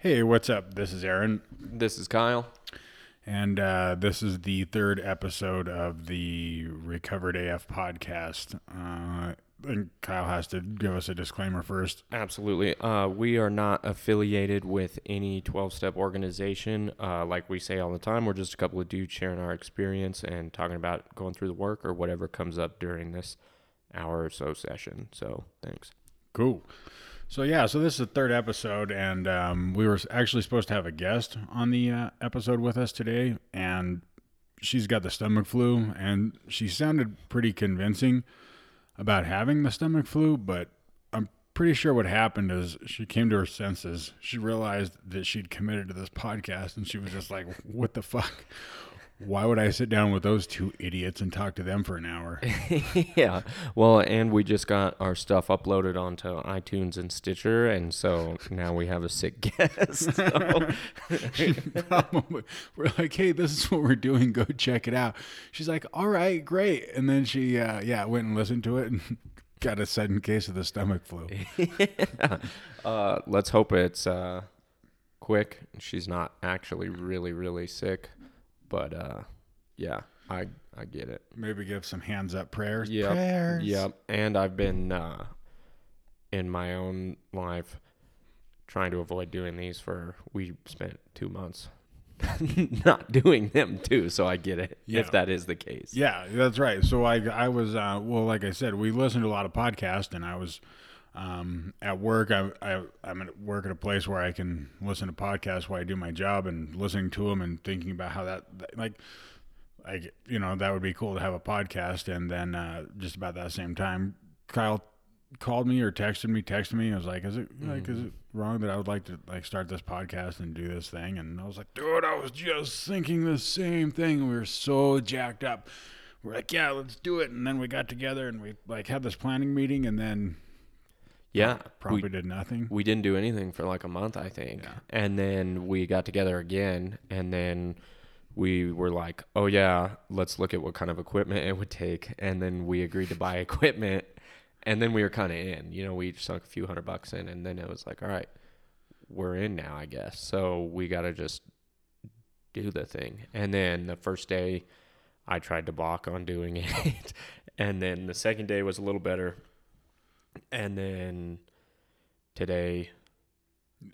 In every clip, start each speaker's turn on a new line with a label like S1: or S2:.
S1: Hey, what's up? This is Aaron,
S2: This is Kyle.
S1: and uh, this is the third episode of the Recovered AF podcast. Uh, and Kyle has to give us a disclaimer first.
S2: Absolutely. Uh, we are not affiliated with any 12 step organization. Uh, like we say all the time, we're just a couple of dudes sharing our experience and talking about going through the work or whatever comes up during this hour or so session. So thanks.
S1: Cool. So yeah, so this is the third episode, and um, we were actually supposed to have a guest on the uh, episode with us today, and she's got the stomach flu, and she sounded pretty convincing about having the stomach flu, but I'm pretty sure what happened is she came to her senses. She realized that she'd committed to this podcast, and she was just like, "What the fuck." Why would I sit down with those two idiots and talk to them for an hour?
S2: yeah. Well, and we just got our stuff uploaded onto iTunes and Stitcher. And so now we have a sick guest. So-
S1: Probably. We're like, hey, this is what we're doing. Go check it out. She's like, all right, great. And then she, uh, yeah, went and listened to it and got a sudden case of the stomach flu.
S2: uh, let's hope it's uh, quick. She's not actually really, really sick. But uh, yeah, I I get it.
S1: Maybe give some hands up prayers.
S2: Yep.
S1: Prayers.
S2: Yep. And I've been uh, in my own life trying to avoid doing these for we spent two months not doing them too. So I get it
S1: Yeah.
S2: if that is the case.
S1: Yeah, that's right. So I, I was, uh, well, like I said, we listened to a lot of podcasts, and I was um, at work. I, I, I'm at work at a place where I can listen to podcasts while I do my job, and listening to them and thinking about how that, that- like, like you know, that would be cool to have a podcast. And then uh, just about that same time, Kyle called me or texted me, texted me. I was like, "Is it like is it wrong that I would like to like start this podcast and do this thing?" And I was like, "Dude, I was just thinking the same thing. We were so jacked up. We're like, yeah, let's do it." And then we got together and we like had this planning meeting, and then
S2: Yeah.
S1: probably
S2: We,
S1: did nothing.
S2: we didn't do anything for like a month, I think. And then we got together again and then we were like, "Oh yeah, let's look at what kind of equipment it would take." And then we agreed to buy equipment. And then we were kind of in. You know, we each sunk a few hundred bucks in and then it was like, "All right, we're in now, I guess." So we got to just do the thing. And then the first day I tried to balk on doing it. and then the second day was a little better. And then today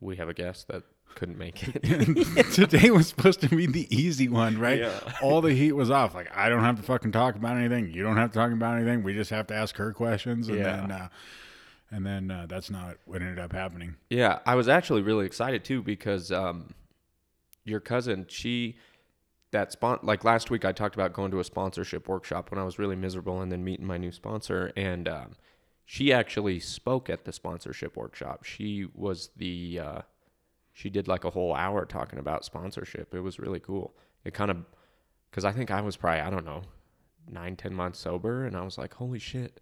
S2: we have a guest that couldn't make it.
S1: Today was supposed to be the easy one, right?
S2: Yeah.
S1: All the heat was off. Like I don't have to fucking talk about anything. You don't have to talk about anything. We just have to ask her questions, and
S2: Yeah.
S1: then uh, and then uh, that's not what ended up happening.
S2: yeah, I was actually really excited too because um, your cousin, she that spon like last week I talked about going to a sponsorship workshop when I was really miserable and then meeting my new sponsor and um, she actually spoke at the sponsorship workshop. She was the uh, she did like a whole hour talking about sponsorship. It was really cool. It kind of because I think I was probably I don't know nine ten months sober and I was like holy shit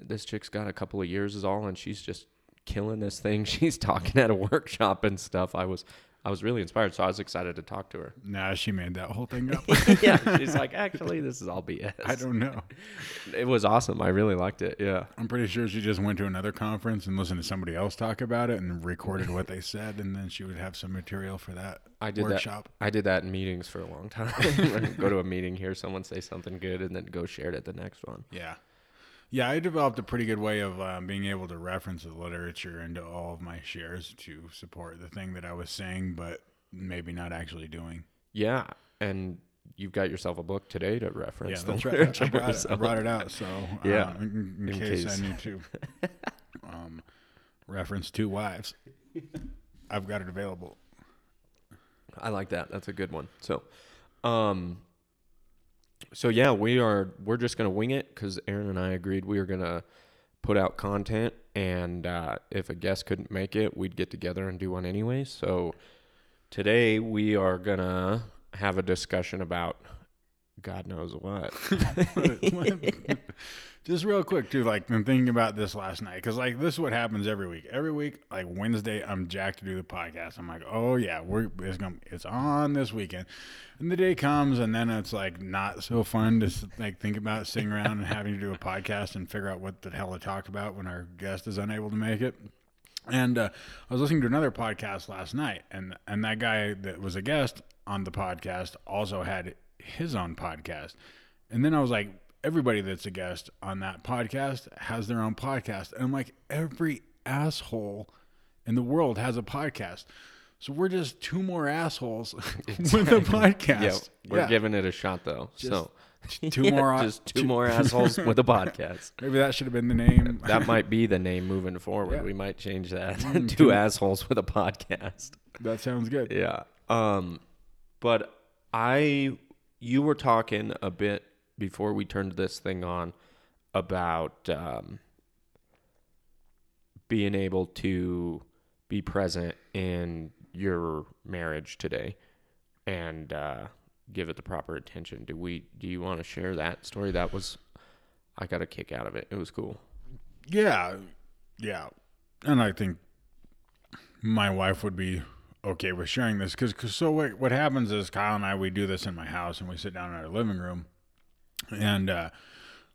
S2: this chick's got a couple of years is all and she's just killing this thing she's talking at a workshop and stuff i was i was really inspired so i was excited to talk to her
S1: Nah, she made that whole thing up.
S2: yeah she's like actually this is all bs
S1: I don't know.
S2: it was awesome i really liked it yeah
S1: I'm pretty sure she just went to another conference and listened to somebody else talk about it and recorded what they said, and then she would have some material for that
S2: i did
S1: workshop.
S2: that i did that in meetings for a long time go to a meeting hear someone say something good and then go share it at the next one
S1: Yeah. Yeah, I developed a pretty good way of um, being able to reference the literature into all of my shares to support the thing that I was saying, but maybe not actually doing.
S2: yeah and you've got yourself a book today to
S1: Yeah,
S2: reference the
S1: that's right. I brought, it, I brought it out, so
S2: Yeah,
S1: uh, in, in
S2: in
S1: case,
S2: case.
S1: I need to um, reference two wives, I've got it available.
S2: I like that. That's a good one. So, um, so yeah, we are. We're just gonna wing it because Aaron and I agreed we were gonna put out content, and uh, if a guest couldn't make it, we'd get together and do one anyway. So today we are gonna have a discussion about God knows what.
S1: Just real quick too, like I'm thinking about this last night because like this is what happens every week. Every week, like Wednesday, I'm jacked to do the podcast. I'm like, oh yeah, we're it's gonna it's on this weekend, and the day comes, and then it's like not so fun to like think about sitting around and having to do a podcast and figure out what the hell to talk about when our guest is unable to make it. And uh, I was listening to another podcast last night, and and that guy that was a guest on the podcast also had his own podcast. And then I was like, everybody that's a guest on that podcast has their own podcast. And I'm like, every asshole in the world has a podcast. So we're just two more assholes with a podcast.
S2: Yeah, we're
S1: Yeah.
S2: giving it a shot though. so
S1: two
S2: Yeah,
S1: more-
S2: just two, more assholes with a podcast.
S1: Maybe that should have been the name.
S2: That might be the name moving forward.
S1: Yeah.
S2: We might change that.
S1: Mm,
S2: two
S1: two-
S2: assholes with a podcast.
S1: that sounds good.
S2: Yeah. Um, but I, you were talking a bit before we turned this thing on about um, being able to be present in your marriage today and uh, give it the proper attention. Do we? Do you want to share that story? That was, I got a kick out of it. It was cool.
S1: Yeah, yeah, and I think my wife would be okay with sharing this because so what what happens is Kyle and I we do this in my house and we sit down in our living room and uh,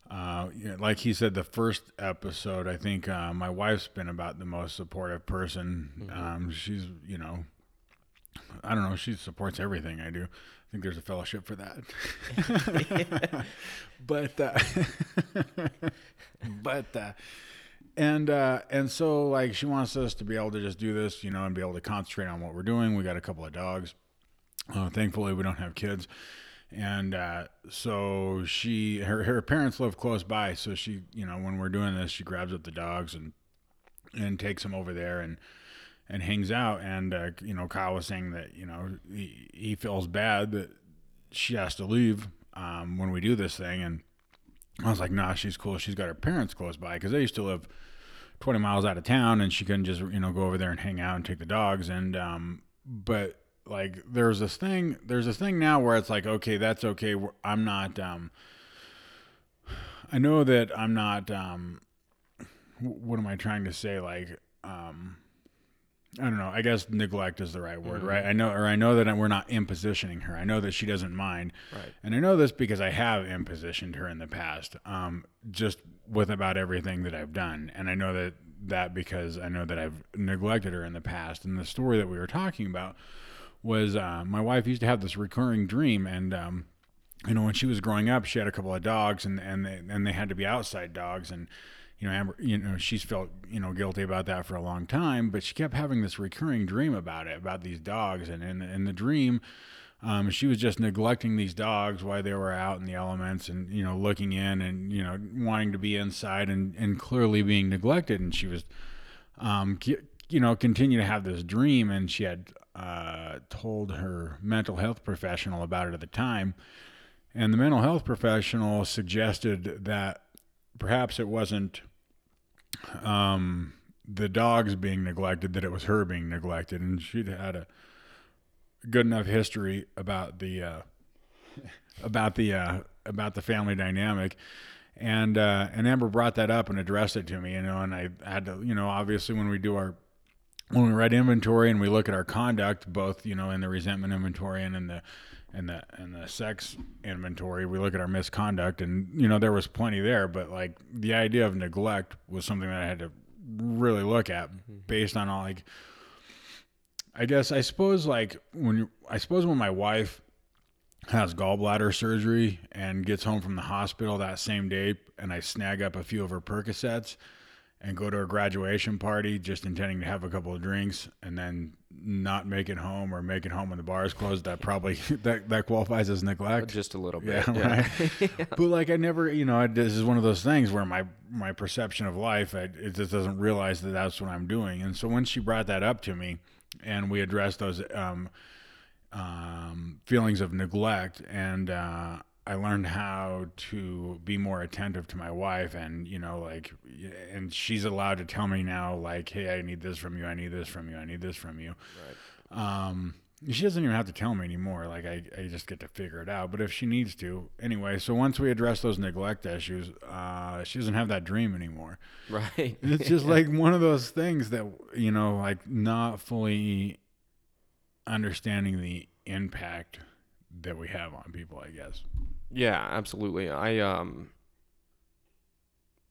S1: uh, you know, like he said the first episode I think uh, my wife's been about the most supportive person. Um, she's you know I don't know she supports everything I do. I think there's a fellowship for that. But uh, but uh, and uh, and so like she wants us to be able to just do this, you know, and be able to concentrate on what we're doing. We got a couple of dogs. Uh, thankfully, we don't have kids, and uh, so she her her parents live close by. So she, you know, when we're doing this, she grabs up the dogs and and takes them over there and and hangs out. And uh, you know, Kyle was saying that you know he, he feels bad that she has to leave um, when we do this thing and. I was like, nah, she's cool. She's got her parents close by because they used to live 20 miles out of town and she couldn't just, you know, go over there and hang out and take the dogs. And, um, but like, there's this thing, there's this thing now where it's like, okay, that's okay. I'm not, um, I know that I'm not, um, what am I trying to say? Like, um, I don't know. I guess neglect is the right word, right? I know, or I know that we're not impositioning her. I know that she doesn't mind.
S2: Right.
S1: And I know this because I have impositioned her in the past, um, just with about everything that I've done. And I know that that because I know that I've neglected her in the past. And the story that we were talking about was uh, my wife used to have this recurring dream, and um, you know when she was growing up, she had a couple of dogs, and and they, and they had to be outside dogs, and you know Amber, you know she's felt you know guilty about that for a long time, but she kept having this recurring dream about it, about these dogs, and in in the dream. Um, she was just neglecting these dogs while they were out in the elements and you know looking in and you know wanting to be inside and, and clearly being neglected and she was um, you know continue to have this dream and she had uh, told her mental health professional about it at the time. And the mental health professional suggested that perhaps it wasn't um, the dogs being neglected that it was her being neglected. And she'd had a good enough history about the uh, about the uh, about the family dynamic. And uh, and Amber brought that up and addressed it to me you know and I had to you know obviously when we do our when we write inventory and we look at our conduct both you know in the resentment inventory and in the and the and the sex inventory we look at our misconduct and you know there was plenty there but like the idea of neglect was something that I had to really look at mm-hmm. based on all like I guess I suppose like when you, I suppose when my wife has gallbladder surgery and gets home from the hospital that same day, and I snag up a few of her Percocets and go to a graduation party, just intending to have a couple of drinks, and then not make it home or make it home when the bar is closed. That probably that that qualifies as neglect.
S2: Just a little
S1: Yeah,
S2: bit.
S1: right. but like I never, you know, I, this is one of those things where my my perception of life, I, it just doesn't realize that that's what I'm doing. And so when she brought that up to me, and we addressed those um, um, feelings of neglect, and uh, I learned how to be more attentive to my wife, and you know, like, and she's allowed to tell me now, like, hey, I need this from you, I need this from you, I need this from you. right. Um, she doesn't even have to tell me anymore. Like I, I just get to figure it out. But if she needs to, anyway. So once we address those neglect issues, uh, she doesn't have that dream anymore.
S2: Right.
S1: It's just like one of those things that you know, like not fully understanding the impact that we have on people. I guess.
S2: Yeah, absolutely. I um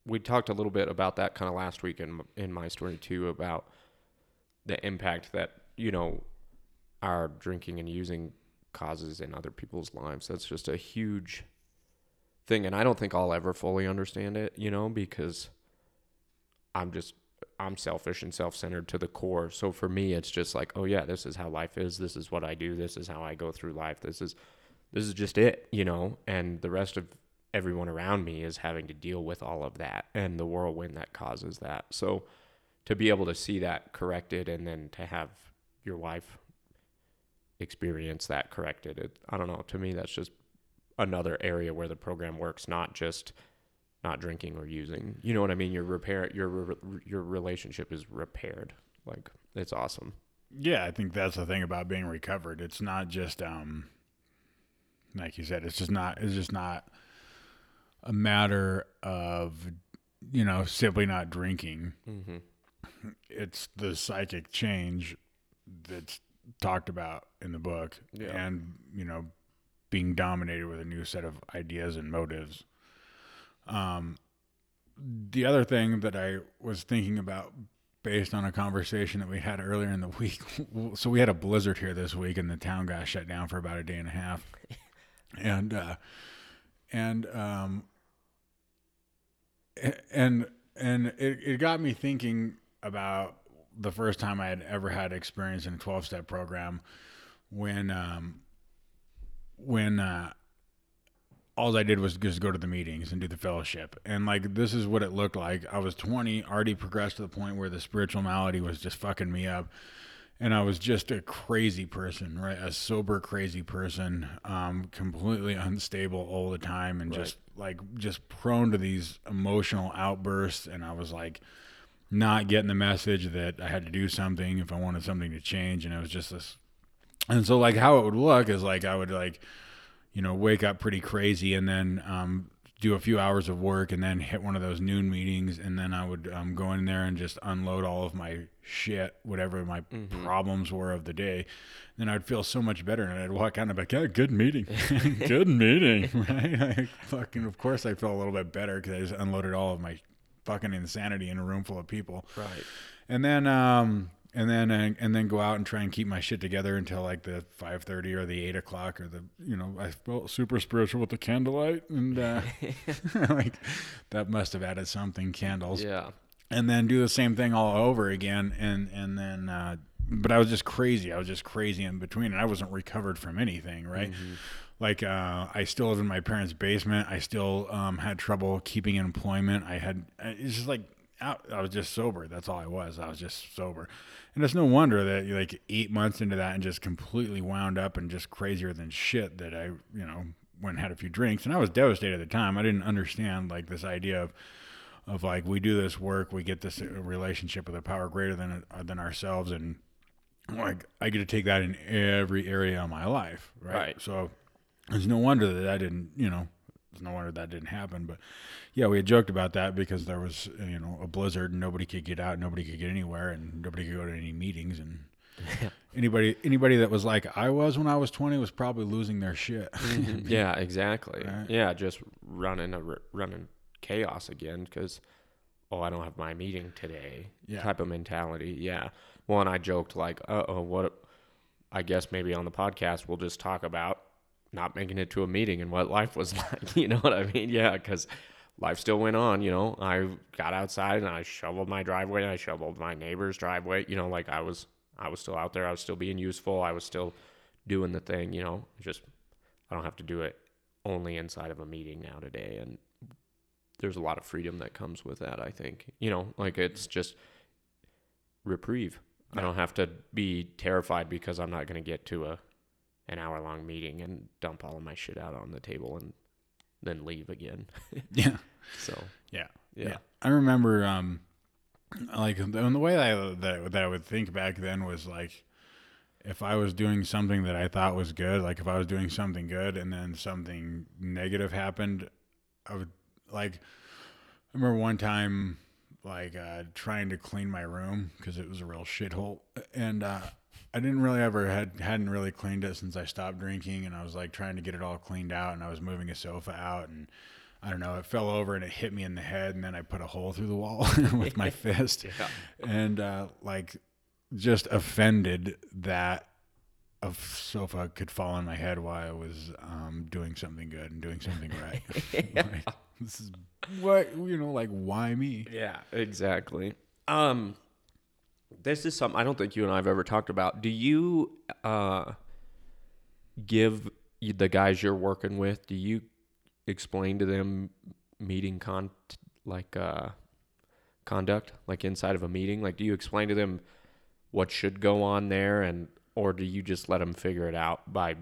S2: we talked a little bit about that kind of last week in in my story too about the impact that you know our drinking and using causes in other people's lives. That's just a huge thing, and I don't think I'll ever fully understand it. You know, because I'm just I'm selfish and self-centered to the core. So for me, it's just like, oh yeah, this is how life is. This is what I do. This is how I go through life. This is this is just it, you know. And the rest of everyone around me is having to deal with all of that and the whirlwind that causes that. So to be able to see that corrected and then to have your wife experience that corrected, it, I don't know. To me, that's just another area where the program works, not just not drinking or using. You know what I mean? Your repair, your your relationship is repaired. Like it's awesome.
S1: Yeah, I think that's the thing about being recovered. It's not just um, like you said, it's just not. It's just not a matter of you know simply not drinking.
S2: Mm-hmm.
S1: It's the psychic change that's talked about in the book,
S2: Yeah.
S1: and you know being dominated with a new set of ideas and motives. Um, the other thing that I was thinking about based on a conversation that we had earlier in the week. So we had a blizzard here this week and the town got shut down for about a day and a half. And, uh, and, um, and, and it, it got me thinking about the first time I had ever had experience in a 12 step program when, um, when, uh, all I did was just go to the meetings and do the fellowship. And like this is what it looked like. I was 20, already progressed to the point where the spiritual malady was just fucking me up. And I was just a crazy person, right? A sober, crazy person, um, completely unstable all the time and just like just prone to these emotional outbursts. And I was like not getting the message that I had to do something if I wanted something to change. And it was just this. And so like how it would look is like I would like you know, wake up pretty crazy and then um, do a few hours of work and then hit one of those noon meetings. And then I would um, go in there and just unload all of my shit, whatever my problems were of the day. Then I'd feel so much better. And I'd walk out and I'd be like, yeah, good meeting. good meeting. Right? I fucking, of course, I felt a little bit better because I just unloaded all of my fucking insanity in a room full of people
S2: Right.
S1: and then um and then uh, and then go out and try and keep my shit together until like the 5.30 or the 8 o'clock or the you know i felt super spiritual with the candlelight and uh like that must have added something candles.
S2: Yeah.
S1: and then do the same thing all over again and and then uh but i was just crazy. I was just crazy in between and i wasn't recovered from anything right? Like uh i still lived in my parents basement. I still um had trouble keeping employment. I had it's just like out, i was just sober. That's all i was. I was just sober and it's no wonder that like eight months into that and just completely wound up and just crazier than shit that i you know went and had a few drinks and i was devastated at the time i didn't understand like this idea of of like we do this work, we get this uh, relationship with a power greater than uh, than ourselves, and like I get to take that in every area of my life, right?
S2: Right.
S1: So it's no wonder that I didn't, you know, no wonder that didn't happen. But yeah, we had joked about that because there was, you know, a blizzard, and nobody could get out, nobody could get anywhere, and nobody could go to any meetings, and anybody anybody that was like I was when I was 20 was probably losing their shit.
S2: yeah, exactly.
S1: Right.
S2: Yeah, just running a, running chaos again because oh, I don't have my meeting today.
S1: Yeah.
S2: Type of mentality. Yeah. Well, and I joked like, uh oh, what? I guess maybe on the podcast we'll just talk about not making it to a meeting and what life was like. You know what I mean? Yeah, because life still went on. You know, I got outside and I shoveled my driveway. I shoveled my neighbor's driveway. You know, like I was, I was still out there. I was still being useful. I was still doing the thing. You know, just I don't have to do it only inside of a meeting now today. And there's a lot of freedom that comes with that. I think. You know, like it's just reprieve. I don't have to be terrified because I'm not going to get to a an hour long meeting and dump all of my shit out on the table and then leave again.
S1: yeah.
S2: So
S1: Yeah.
S2: yeah,
S1: I remember, um, like, and the way that I, that, that I would think back then was like, if I was doing something that I thought was good, like if I was doing something good and then something negative happened, I would like. I remember one time, like uh, trying to clean my room because it was a real shithole, and uh, I didn't really ever had hadn't really cleaned it since I stopped drinking, and I was like trying to get it all cleaned out, and I was moving a sofa out, and I don't know, it fell over and it hit me in the head, and then I put a hole through the wall with my fist,
S2: Yeah.
S1: and uh, like just offended that a sofa could fall on my head while I was um, doing something good and doing something right. like, this is what you know, like why me?
S2: Yeah, exactly. Um, this is something I don't think you and I have ever talked about. Do you uh give the guys you're working with? Do you explain to them meeting con like uh conduct like inside of a meeting? Like, do you explain to them what should go on there and or do you just let them figure it out by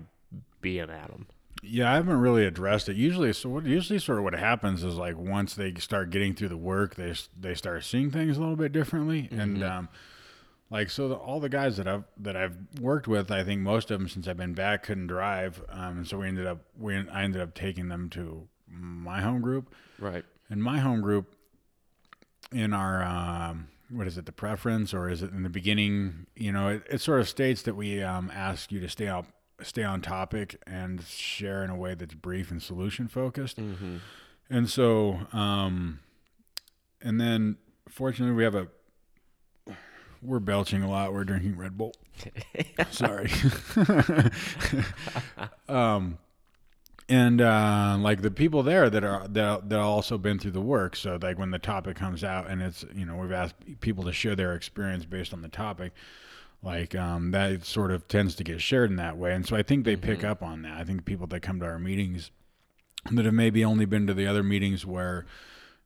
S2: being at them?
S1: Yeah, I haven't really addressed it. Usually, so what usually sort of what happens is like once they start getting through the work, they they start seeing things a little bit differently, mm-hmm. and um, like so the, all the guys that I've that I've worked with, I think most of them since I've been back couldn't drive, um, and so we ended up we I ended up taking them to my home group,
S2: right?
S1: And my home group in our um, what is it the preference or is it in the beginning you know it, it sort of states that we um, ask you to stay on stay on topic and share in a way that's brief and solution focused
S2: mm-hmm.
S1: and so um, and then fortunately we have a we're belching a lot we're drinking red bull sorry um and uh, like the people there that are that that also been through the work. So like when the topic comes out and it's you know we've asked people to share their experience based on the topic, like um, that sort of tends to get shared in that way. And so I think they mm-hmm. pick up on that. I think people that come to our meetings that have maybe only been to the other meetings where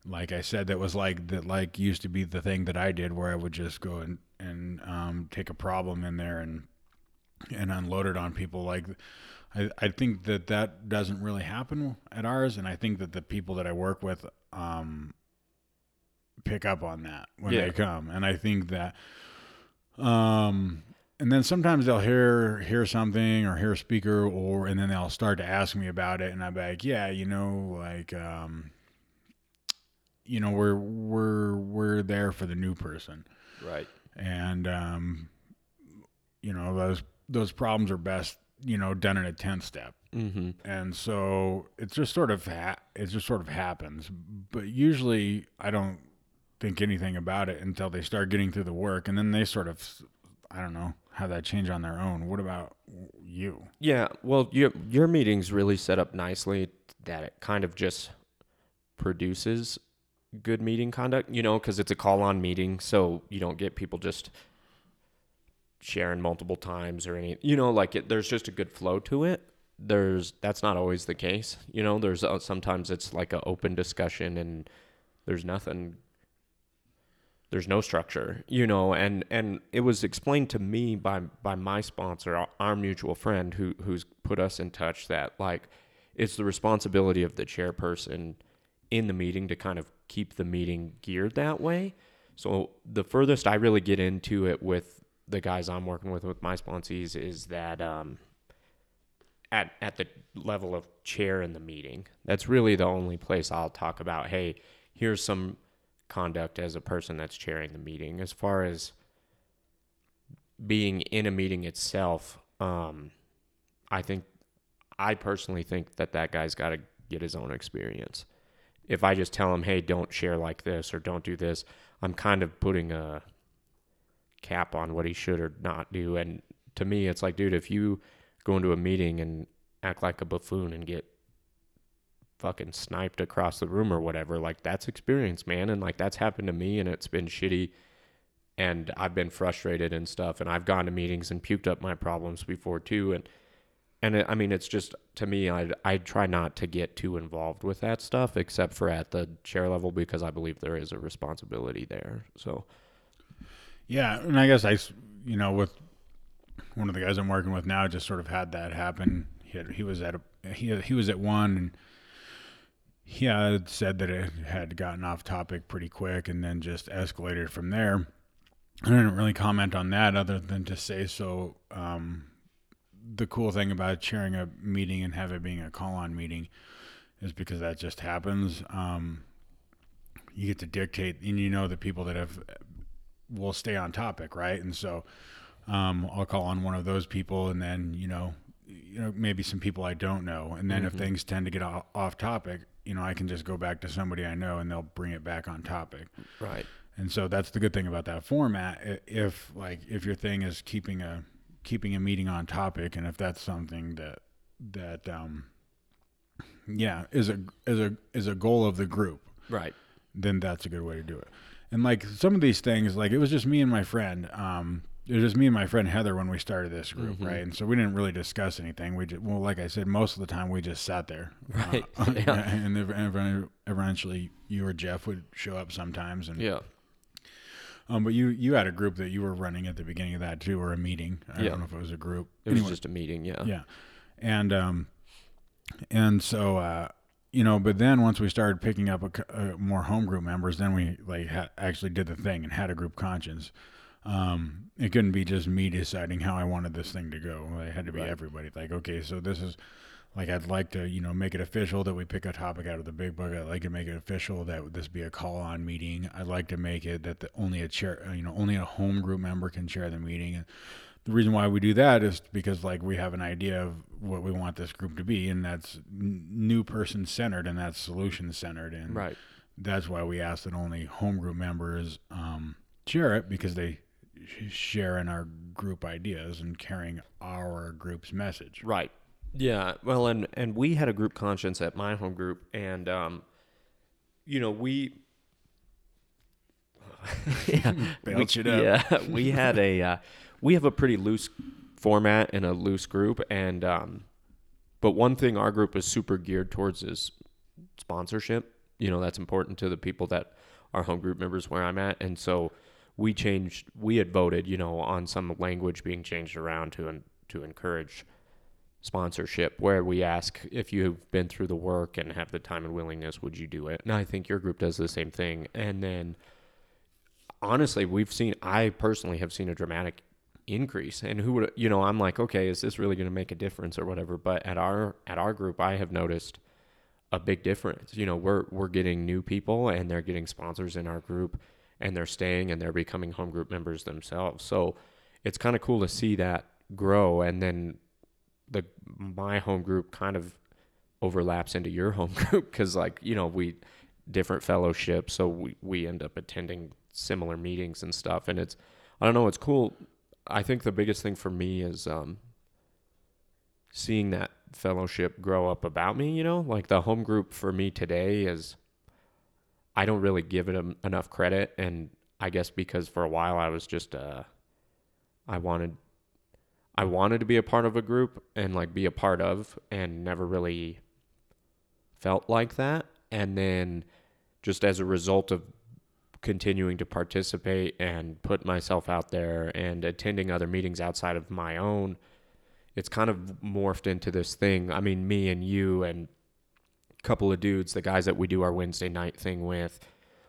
S1: like I said, that was like that like used to be the thing that I did where I would just go and and um, take a problem in there and and unload it on people. Like I, I think that that doesn't really happen at ours, and I think that the people that I work with um, pick up on that when yeah. they come, and I think that, um, and then sometimes they'll hear hear something or hear a speaker, or and then they'll start to ask me about it, and I'm like, yeah, you know, like, um, you know, we're we're we're there for the new person,
S2: right,
S1: and um, you know those those problems are best you know done in a 10 step
S2: mm-hmm.
S1: and so it just sort of ha- it just sort of happens. But usually i don't think anything about it until they start getting through the work and then they sort of i don't know have that change on their own. What about you?
S2: Yeah well your your meetings really set up nicely that it kind of just produces good meeting conduct you know because it's a call on meeting so you don't get people just sharing multiple times or any you know like it, there's just a good flow to it. There's that's not always the case you know there's uh, sometimes it's like an open discussion and there's nothing there's no structure you know and and it was explained to me by by my sponsor our, our mutual friend who who's put us in touch that like it's the responsibility of the chairperson in the meeting to kind of keep the meeting geared that way so the furthest i really get into it with the guys I'm working with with my sponsees is that um, at at the level of chair in the meeting, that's really the only place I'll talk about. Hey, here's some conduct as a person that's chairing the meeting. As far as being in a meeting itself, um, I think I personally think that that guy's got to get his own experience. If I just tell him, "Hey, don't share like this" or "Don't do this," I'm kind of putting a cap on what he should or not do. And to me, it's like, dude, if you go into a meeting and act like a buffoon and get fucking sniped across the room or whatever, like that's experience, man. And like that's happened to me and it's been shitty. And I've been frustrated and stuff. And I've gone to meetings and puked up my problems before too. And, and it, I mean, it's just to me, I I try not to get too involved with that stuff, except for at the chair level because I believe there is a responsibility there. So,
S1: yeah, and I guess I, you know, with one of the guys I'm working with now, just sort of had that happen. He had, he was at a he he was at one and he had said that it had gotten off topic pretty quick and then just escalated from there. I didn't really comment on that other than to say so. Um, the cool thing about chairing a meeting and have it being a call-on meeting is because that just happens. Um, you get to dictate, and you know the people that have will stay on topic, right? And so um, I'll call on one of those people, and then you know, you know, maybe some people I don't know, and then mm-hmm. if things tend to get off topic, you know, I can just go back to somebody I know, and they'll bring it back on topic.
S2: Right.
S1: And so that's the good thing about that format. If like if your thing is keeping a keeping a meeting on topic, and if that's something that that um, yeah is a is a is a goal of the group,
S2: Right.
S1: then that's a good way to do it. And like some of these things, like it was just me and my friend. Um, it was just me and my friend Heather when we started this group,
S2: Mhm.
S1: right? And so we didn't really discuss anything. We just, well, like I said, most of the time we just sat there,
S2: Right.
S1: Uh,
S2: Yeah.
S1: And ev- ev- eventually, you or Jeff would show up sometimes, and
S2: Yeah.
S1: Um, but you you had a group that you were running at the beginning of that too, or a meeting. I
S2: Yeah.
S1: don't know if it was a group.
S2: It was just a meeting. Yeah.
S1: Yeah. And um and so uh you know, but then once we started picking up a, c- uh, more home group members, then we like ha- actually did the thing and had a group conscience. Um, it couldn't be just me deciding how I wanted this thing to go. It had to be
S2: Right.
S1: everybody. Like, okay, so this is like I'd like to, you know, make it official that we pick a topic out of the big book. I'd like to make it official that this be a call-on meeting. I'd like to make it that the, only a chair, you know, only a home group member can chair the meeting. And the reason why we do that is because like we have an idea of what we want this group to be, and that's n- new person centered, and that's solution centered, and
S2: Right.
S1: that's why we ask that only home group members um, share it because they sh- share in our group ideas and carrying our group's message.
S2: Right. Yeah. Well, and and we had a group conscience at my home group, and um, you know, we. yeah.
S1: Belch
S2: we,
S1: it up.
S2: Yeah, we had a uh, we have a pretty loose format and a loose group, and um, but one thing our group is super geared towards is sponsorship. You know, that's important to the people that are home group members where I'm at, and so we changed. We had voted, you know, on some language being changed around to to encourage sponsorship where we ask if you've been through the work and have the time and willingness would you do it? And i think your group does the same thing. And then honestly we've seen i personally have seen a dramatic increase. And who would you know i'm like okay is this really going to make a difference or whatever? But at our at our group i have noticed a big difference. You know we're we're getting new people and they're getting sponsors in our group and they're staying and they're becoming home group members themselves. So it's kind of cool to see that grow. And then the my home group kind of overlaps into your home group because like you know we different fellowships so we, we end up attending similar meetings and stuff and it's i don't know it's cool. I think the biggest thing for me is um seeing that fellowship grow up about me you know? Like the home group for me today is i don't really give it em- enough credit and i guess because for a while i was just uh i wanted I wanted to be a part of a group and like be a part of and never really felt like that. And then just as a result of continuing to participate and put myself out there and attending other meetings outside of my own, it's kind of morphed into this thing. I mean, me and you and a couple of dudes, the guys that we do our Wednesday night thing with,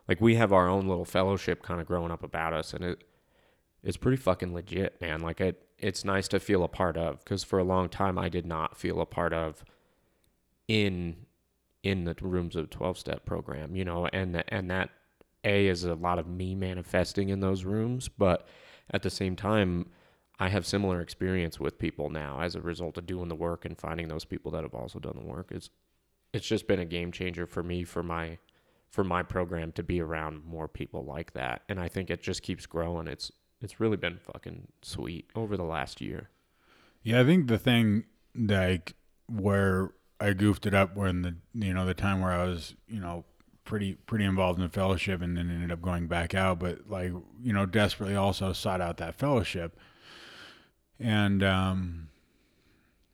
S2: like we have our own little fellowship kind of growing up about us and it it's pretty fucking legit, man. Like it it's nice to feel a part of because for a long time I did not feel a part of in in the rooms of 12 step program, you know, and and that a is a lot of me manifesting in those rooms, but at the same time I have similar experience with people now as a result of doing the work and finding those people that have also done the work. It's it's just been a game changer for me for my for my program to be around more people like that. And I think it just keeps growing. It's it's really been fucking sweet over the last year.
S1: Yeah, I think the thing like where I goofed it up when the you know the time where I was you know pretty pretty involved in the fellowship and then ended up going back out, but like you know desperately also sought out that fellowship, and um,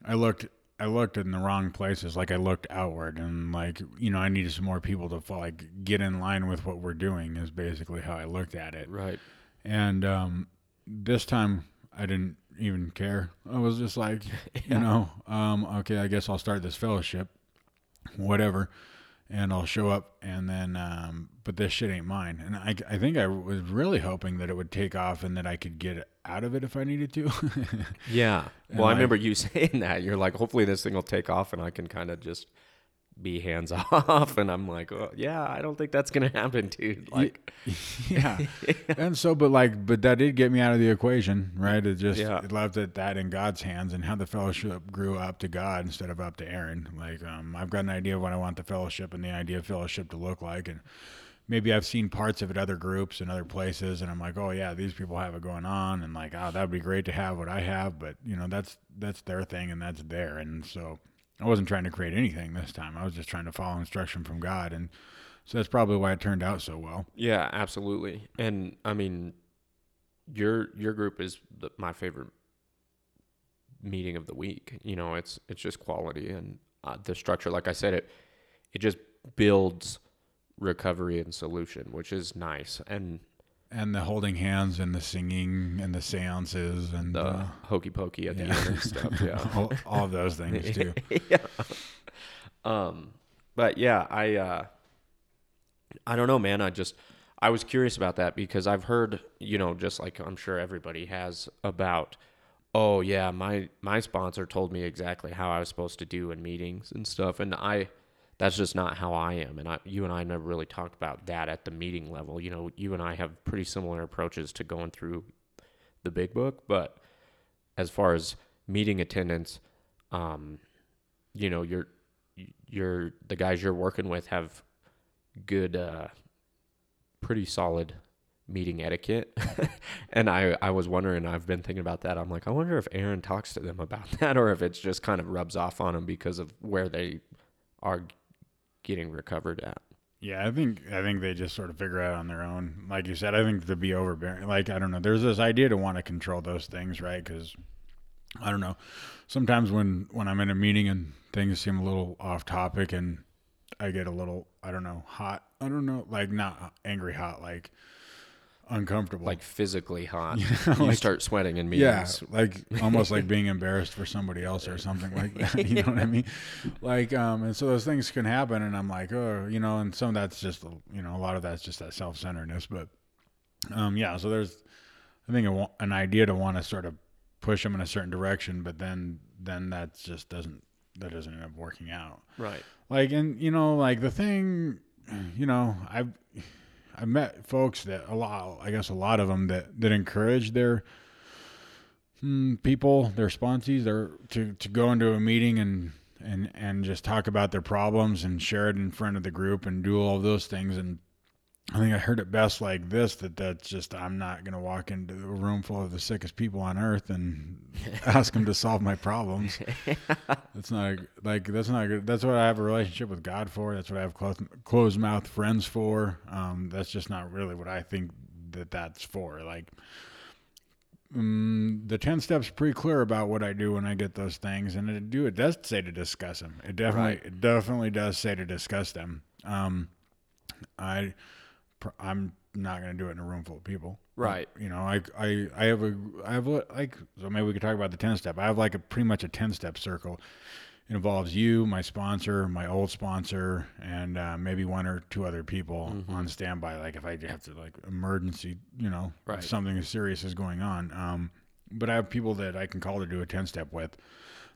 S1: I looked I looked in the wrong places. Like I looked outward and like you know I needed some more people to like get in line with what we're doing is basically how I looked at it.
S2: Right.
S1: And um, this time I didn't even care. I was just like, you know, um, okay, I guess I'll start this fellowship, whatever, and I'll show up. And then, um, but this shit ain't mine. And I, I think I was really hoping that it would take off and that I could get out of it if I needed to.
S2: Yeah. Well, I
S1: like-
S2: remember you saying that. You're like, hopefully this thing will take off and I can kind of just be hands off. And I'm like, oh, yeah, I don't think that's to happen, dude. Like,
S1: yeah. And so, but like, but that did get me out of the equation, right? It just
S2: Yeah.
S1: it left it that in God's hands and how the fellowship grew up to God instead of up to Aaron. Like, um, I've got an idea of what I want the fellowship and the idea of fellowship to look like, and maybe I've seen parts of it other groups and other places, and I'm like, oh yeah, these people have it going on, and like, oh, that'd be great to have what I have, but you know, that's that's their thing and that's there, and so I wasn't trying to create anything this time. I was just trying to follow instruction from God, and so that's probably why it turned out so well.
S2: Yeah, absolutely. And I mean, your your group is the, my favorite meeting of the week. You know, it's it's just quality and uh, the structure. Like I said, it it just builds recovery and solution, which is nice. And
S1: and the holding hands and the singing and the seances and
S2: the
S1: uh,
S2: hokey pokey at the end and stuff. Yeah,
S1: all, all of those things too.
S2: yeah. Um, but yeah, I uh, I don't know, man. I just I was curious about that because I've heard, you know, just like I'm sure everybody has about, oh yeah, my my sponsor told me exactly how I was supposed to do in meetings and stuff, and I that's just not how I am. And I, you and I never really talked about that at the meeting level. You know, you and I have pretty similar approaches to going through the big book, but as far as meeting attendance, um, you know, you're you're the guys you're working with have good, uh, pretty solid meeting etiquette. and I, I was wondering, I've been thinking about that. I'm like, I wonder if Aaron talks to them about that or if it's just kind of rubs off on them because of where they are getting recovered at.
S1: Yeah, I think I think they just sort of figure out on their own. Like you said, I think to be overbearing, like I don't know, there's this idea to want to control those things, right? Because I don't know, sometimes when when I'm in a meeting and things seem a little off topic and I get a little, I don't know, hot. I don't know, like not angry hot, like uncomfortable.
S2: Like physically hot.
S1: Yeah,
S2: you start sweating in
S1: me.
S2: yeah,
S1: like almost like being embarrassed for somebody else or something like that. You know what I mean? Like, um, and so those things can happen, and I'm like, oh, you know, and some of that's just, you know, a lot of that's just that self centeredness. But, um, yeah, so there's, I think, a, an idea to want to sort of push them in a certain direction, but then, then that just doesn't, that doesn't end up working out.
S2: Right.
S1: Like, and you know, like the thing, you know, I've I've met folks that a lot, I guess, a lot of them that that encourage their mm, people, their sponsees, their to to go into a meeting and and and just talk about their problems and share it in front of the group and do all those things and. I think I heard it best like this that that's just I'm not going to walk into a room full of the sickest people on earth and ask them to solve my problems. That's not a, like that's not good. That's what I have a relationship with God for. That's what I have closed, closed mouth friends for. Um, that's just not really what I think that that's for. Like um, the ten steps pretty clear about what I do when I get those things, and it do it does say to discuss them. It definitely
S2: Right.
S1: it definitely does say to discuss them. Um, I I'm not going to do it in a room full of people.
S2: Right.
S1: You know, I I I have a I have a, like so maybe we could talk about the ten step. I have like a pretty much a ten step circle. It involves you, my sponsor, my old sponsor, and uh, maybe one or two other people
S2: Mm-hmm.
S1: on standby. Like if I have to like emergency, you know,
S2: Right.
S1: something serious is going on. Um, but I have people that I can call to do a ten step with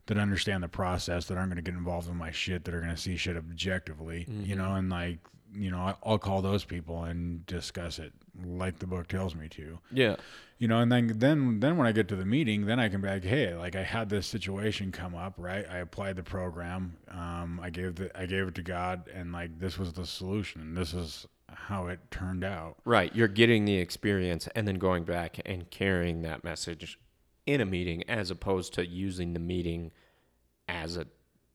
S1: that understand the process that aren't going to get involved in my shit that are going to see shit objectively you know and like you know i'll call those people and discuss it like the book tells me to
S2: Yeah.
S1: you know and then then then when i get to the meeting then i can be like hey like i had this situation come up right i applied the program um, i gave the i gave it to god and like this was the solution this is how it turned out
S2: Right. You're getting the experience and then going back and carrying that message in a meeting as opposed to using the meeting as a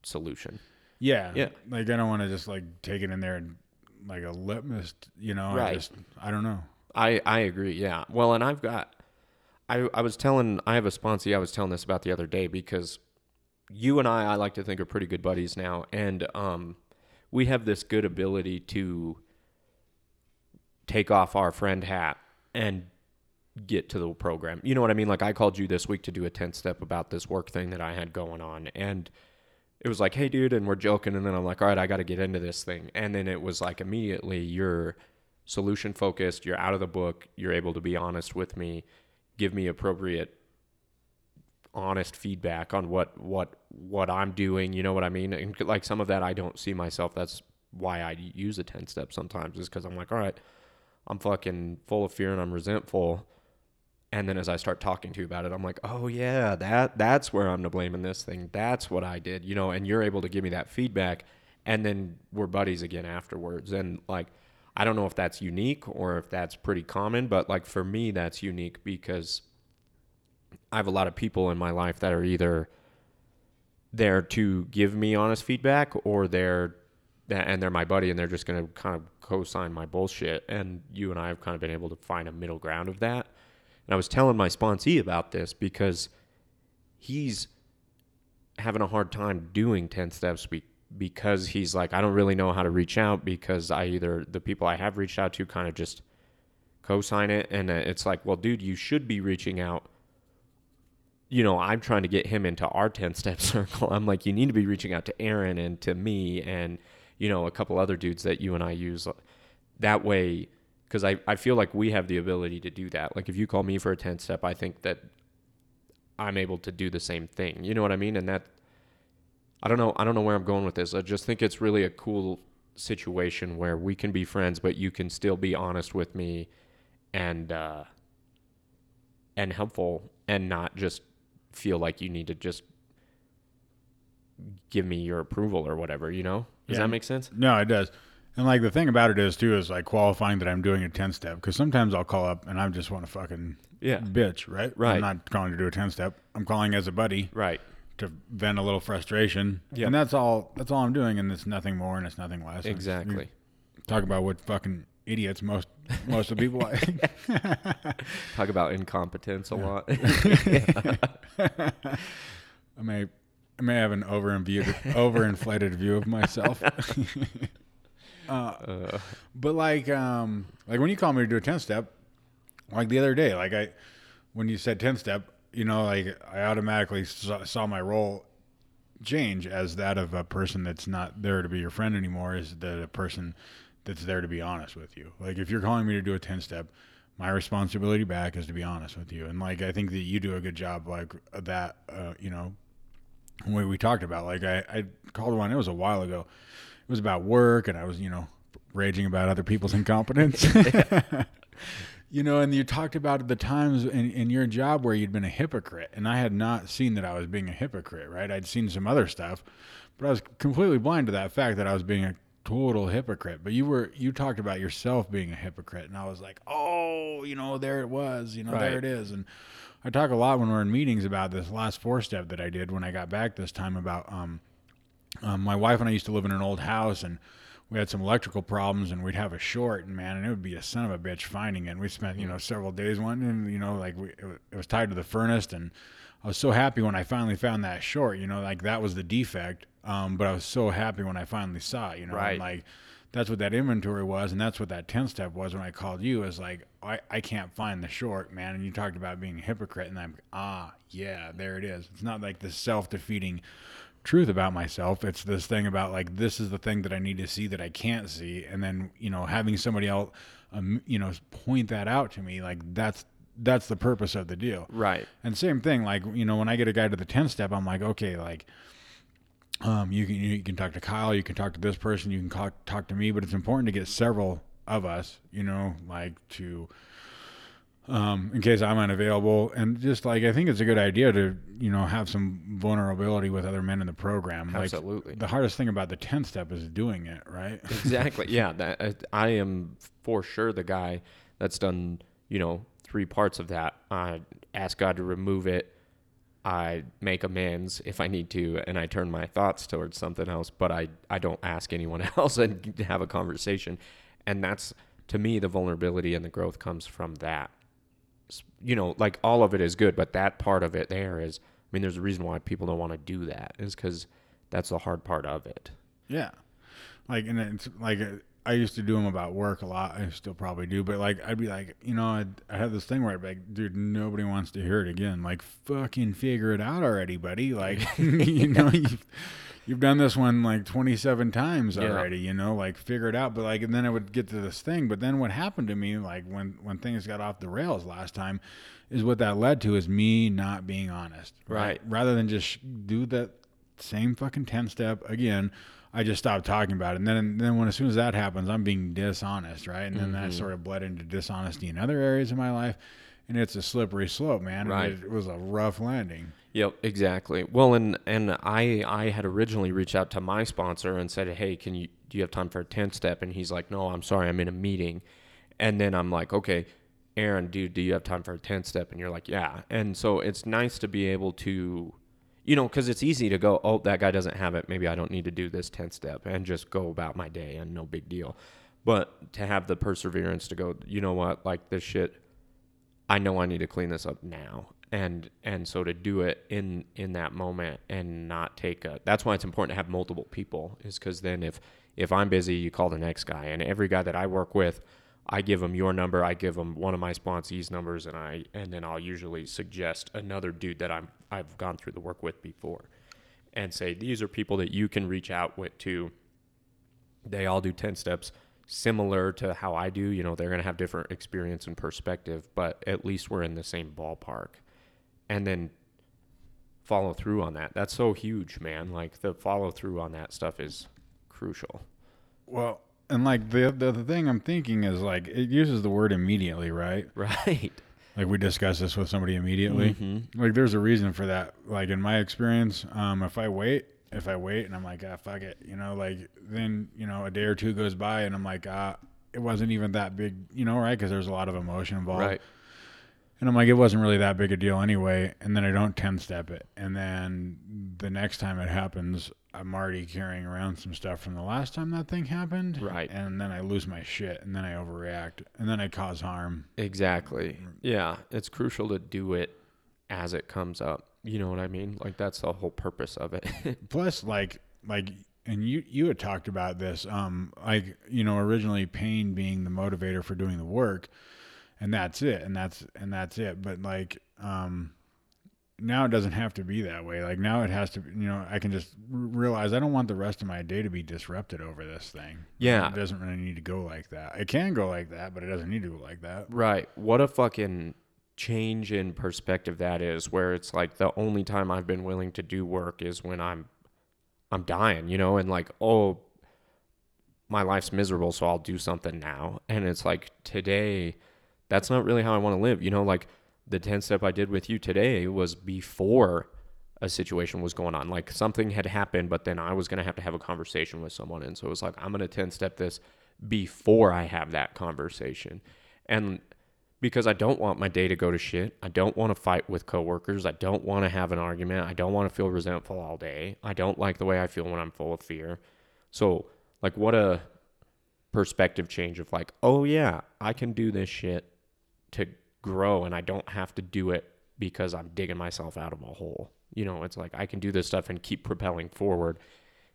S2: solution.
S1: yeah
S2: Yeah.
S1: like i don't want to just like take it in there and like a litmus you know I
S2: Right.
S1: just i don't know
S2: I, I agree. Yeah. Well, and I've got, I, I was telling, I have a sponsee I was telling this about the other day because you and I, I like to think are pretty good buddies now. And, um, we have this good ability to take off our friend hat and get to the program. You know what I mean? Like I called you this week to do a 10 step about this work thing that I had going on. And it was like, hey, dude, and we're joking. And then I'm like, all right, I got to get into this thing. And then it was like immediately you're solution focused, you're out of the book, you're able to be honest with me, give me appropriate honest feedback on what what what I'm doing, you know what I mean? And like some of that I don't see myself. That's why I use a 10 step sometimes is cuz I'm like, all right, I'm fucking full of fear and I'm resentful. And then as I start talking to you about it, I'm like, oh yeah, that that's where I'm to blame in this thing. That's what I did, you know. And you're able to give me that feedback, and then we're buddies again afterwards. And like, I don't know if that's unique or if that's pretty common, but like for me, that's unique because I have a lot of people in my life that are either there to give me honest feedback or they're and they're my buddy and they're just going to kind of co-sign my bullshit and you and I have kind of been able to find a middle ground of that. And I was telling my sponsee about this because he's having a hard time doing 10 steps be- because he's like I don't really know how to reach out because I either the people I have reached out to kind of just co-sign it and uh, it's like, well dude, you should be reaching out you know, I'm trying to get him into our 10 step circle. I'm like, you need to be reaching out to Aaron and to me and, you know, a couple other dudes that you and I use that way. Cause I, I feel like we have the ability to do that. Like if you call me for a 10 step, I think that I'm able to do the same thing. You know what I mean? And that, I don't know. I don't know where I'm going with this. I just think it's really a cool situation where we can be friends, but you can still be honest with me and, uh, and helpful and not just feel like you need to just give me your approval or whatever, you know? Does yeah. that make sense?
S1: No, it does. And like the thing about it is too is like qualifying that I'm doing a 10 step because sometimes I'll call up and I just want to fucking
S2: yeah
S1: bitch, right?
S2: Right.
S1: I'm not calling to do a 10 step. I'm calling as a buddy.
S2: Right.
S1: To vent a little frustration. Yeah. And that's all that's all I'm doing and it's nothing more and it's nothing less.
S2: Exactly.
S1: Talk about what fucking idiots most most of the people
S2: I talk about incompetence a yeah. lot.
S1: I may I may have an overinflated view of myself. uh, but like um like when you call me to do a 10 step like the other day like I when you said 10 step you know like I automatically saw, my role change as that of a person that's not there to be your friend anymore is that a person that's there to be honest with you. Like if you're calling me to do a 10 step, my responsibility back is to be honest with you. And like I think that you do a good job like that uh, you know we we talked about like I I called one it was a while ago. It was about work and I was, you know, raging about other people's incompetence. you know, and you talked about the times in, in your job where you'd been a hypocrite, and I had not seen that I was being a hypocrite, right? I'd seen some other stuff, but I was completely blind to that fact that I was being a total hypocrite. But you were you talked about yourself being a hypocrite, and I was like, oh, you know, there it was, you know, right. there it is. And I talk a lot when we're in meetings about this last four step that I did when I got back this time about um, um, my wife and I used to live in an old house and we had some electrical problems and we'd have a short and man and it would be a son of a bitch finding it and we spent you know several days one and you know like we, it was tied to the furnace and I was so happy when I finally found that short, you know, like that was the defect. Um, but I was so happy when I finally saw it, you know,
S2: right.
S1: like that's what that inventory was. And that's what that 10 step was when I called you is like, I, I can't find the short, man. And you talked about being a hypocrite. And I'm, ah, yeah, there it is. It's not like the self defeating truth about myself. It's this thing about like, this is the thing that I need to see that I can't see. And then, you know, having somebody else, um, you know, point that out to me, like that's that's the purpose of the deal.
S2: Right.
S1: And same thing, like, you know, when I get a guy to the 10 step, I'm like, okay, like, um, you can, you can talk to Kyle, you can talk to this person, you can talk, talk to me, but it's important to get several of us, you know, like to, um, in case I'm unavailable. And just like, I think it's a good idea to, you know, have some vulnerability with other men in the program.
S2: Absolutely.
S1: Like, the hardest thing about the 10 step is doing it, right?
S2: Exactly. yeah. That, I am for sure the guy that's done, you know, three parts of that. I ask God to remove it. I make amends if I need to, and I turn my thoughts towards something else. But I, I don't ask anyone else and have a conversation. And that's to me the vulnerability and the growth comes from that. You know, like all of it is good, but that part of it there is. I mean, there's a reason why people don't want to do that is because that's the hard part of it.
S1: Yeah, like and it's like uh, I used to do them about work a lot. I still probably do, but like I'd be like, you know, I'd, I had this thing where I'd be like, dude, nobody wants to hear it again. Like, fucking figure it out already, buddy. Like, you know, you've, you've done this one like 27 times already. Yeah. You know, like figure it out. But like, and then I would get to this thing. But then what happened to me, like when when things got off the rails last time, is what that led to is me not being honest.
S2: Right.
S1: Rather than just do that same fucking 10 step again I just stopped talking about it. And then, then when as soon as that happens, I'm being dishonest, right? And then mm-hmm. that sort of bled into dishonesty in other areas of my life. And it's a slippery slope, man.
S2: Right.
S1: It, was a rough landing.
S2: Yep, exactly. Well, and and I I had originally reached out to my sponsor and said, "Hey, can you do you have time for a 10 step?" And he's like, "No, I'm sorry, I'm in a meeting." And then I'm like, "Okay, Aaron, dude, do you have time for a 10 step?" And you're like, "Yeah." And so it's nice to be able to you know, cuz it's easy to go, "Oh, that guy doesn't have it. Maybe I don't need to do this 10 step." And just go about my day and no big deal. But to have the perseverance to go, "You know what? Like this shit I know I need to clean this up now. And and so to do it in in that moment and not take a that's why it's important to have multiple people is cuz then if if I'm busy you call the next guy. And every guy that I work with I give them your number, I give them one of my sponsees numbers and I and then I'll usually suggest another dude that I'm I've gone through the work with before and say these are people that you can reach out with to they all do 10 steps similar to how I do. You know, they're going to have different experience and perspective, but at least we're in the same ballpark. And then follow through on that. That's so huge, man. Like the follow through on that stuff is crucial.
S1: Well, and like the, the the thing I'm thinking is like it uses the word immediately, right?
S2: Right.
S1: Like we discuss this with somebody immediately.
S2: Mm-hmm.
S1: Like there's a reason for that. Like in my experience, um, if I wait, if I wait and I'm like, ah, fuck it, you know, like then you know a day or two goes by and I'm like, ah, it wasn't even that big, you know, right? Because there's a lot of emotion involved.
S2: Right.
S1: And I'm like, it wasn't really that big a deal anyway. And then I don't 10 step it. And then the next time it happens, I'm already carrying around some stuff from the last time that thing happened.
S2: Right.
S1: And then I lose my shit. And then I overreact. And then I cause harm.
S2: Exactly. Yeah. It's crucial to do it as it comes up. You know what I mean? Like that's the whole purpose of it.
S1: Plus, like, like, and you you had talked about this, um, like you know, originally pain being the motivator for doing the work, and that's it, and that's and that's it. But like, um, now it doesn't have to be that way. Like now it has to, you know, I can just r- realize I don't want the rest of my day to be disrupted over this thing.
S2: Yeah.
S1: it doesn't really need to go like that. It can go like that, but it doesn't need to go like that.
S2: Right. What a fucking change in perspective that is where it's like the only time I've been willing to do work is when I'm I'm dying, you know, and like, oh my life's miserable, so I'll do something now. And it's like today that's not really how I want to live. You know, like the 10 step I did with you today was before a situation was going on. Like something had happened, but then I was going to have to have a conversation with someone. And so it was like, I'm going to 10 step this before I have that conversation. And because I don't want my day to go to shit. I don't want to fight with coworkers. I don't want to have an argument. I don't want to feel resentful all day. I don't like the way I feel when I'm full of fear. So, like, what a perspective change of like, oh yeah, I can do this shit to grow and I don't have to do it because I'm digging myself out of a hole. You know, it's like I can do this stuff and keep propelling forward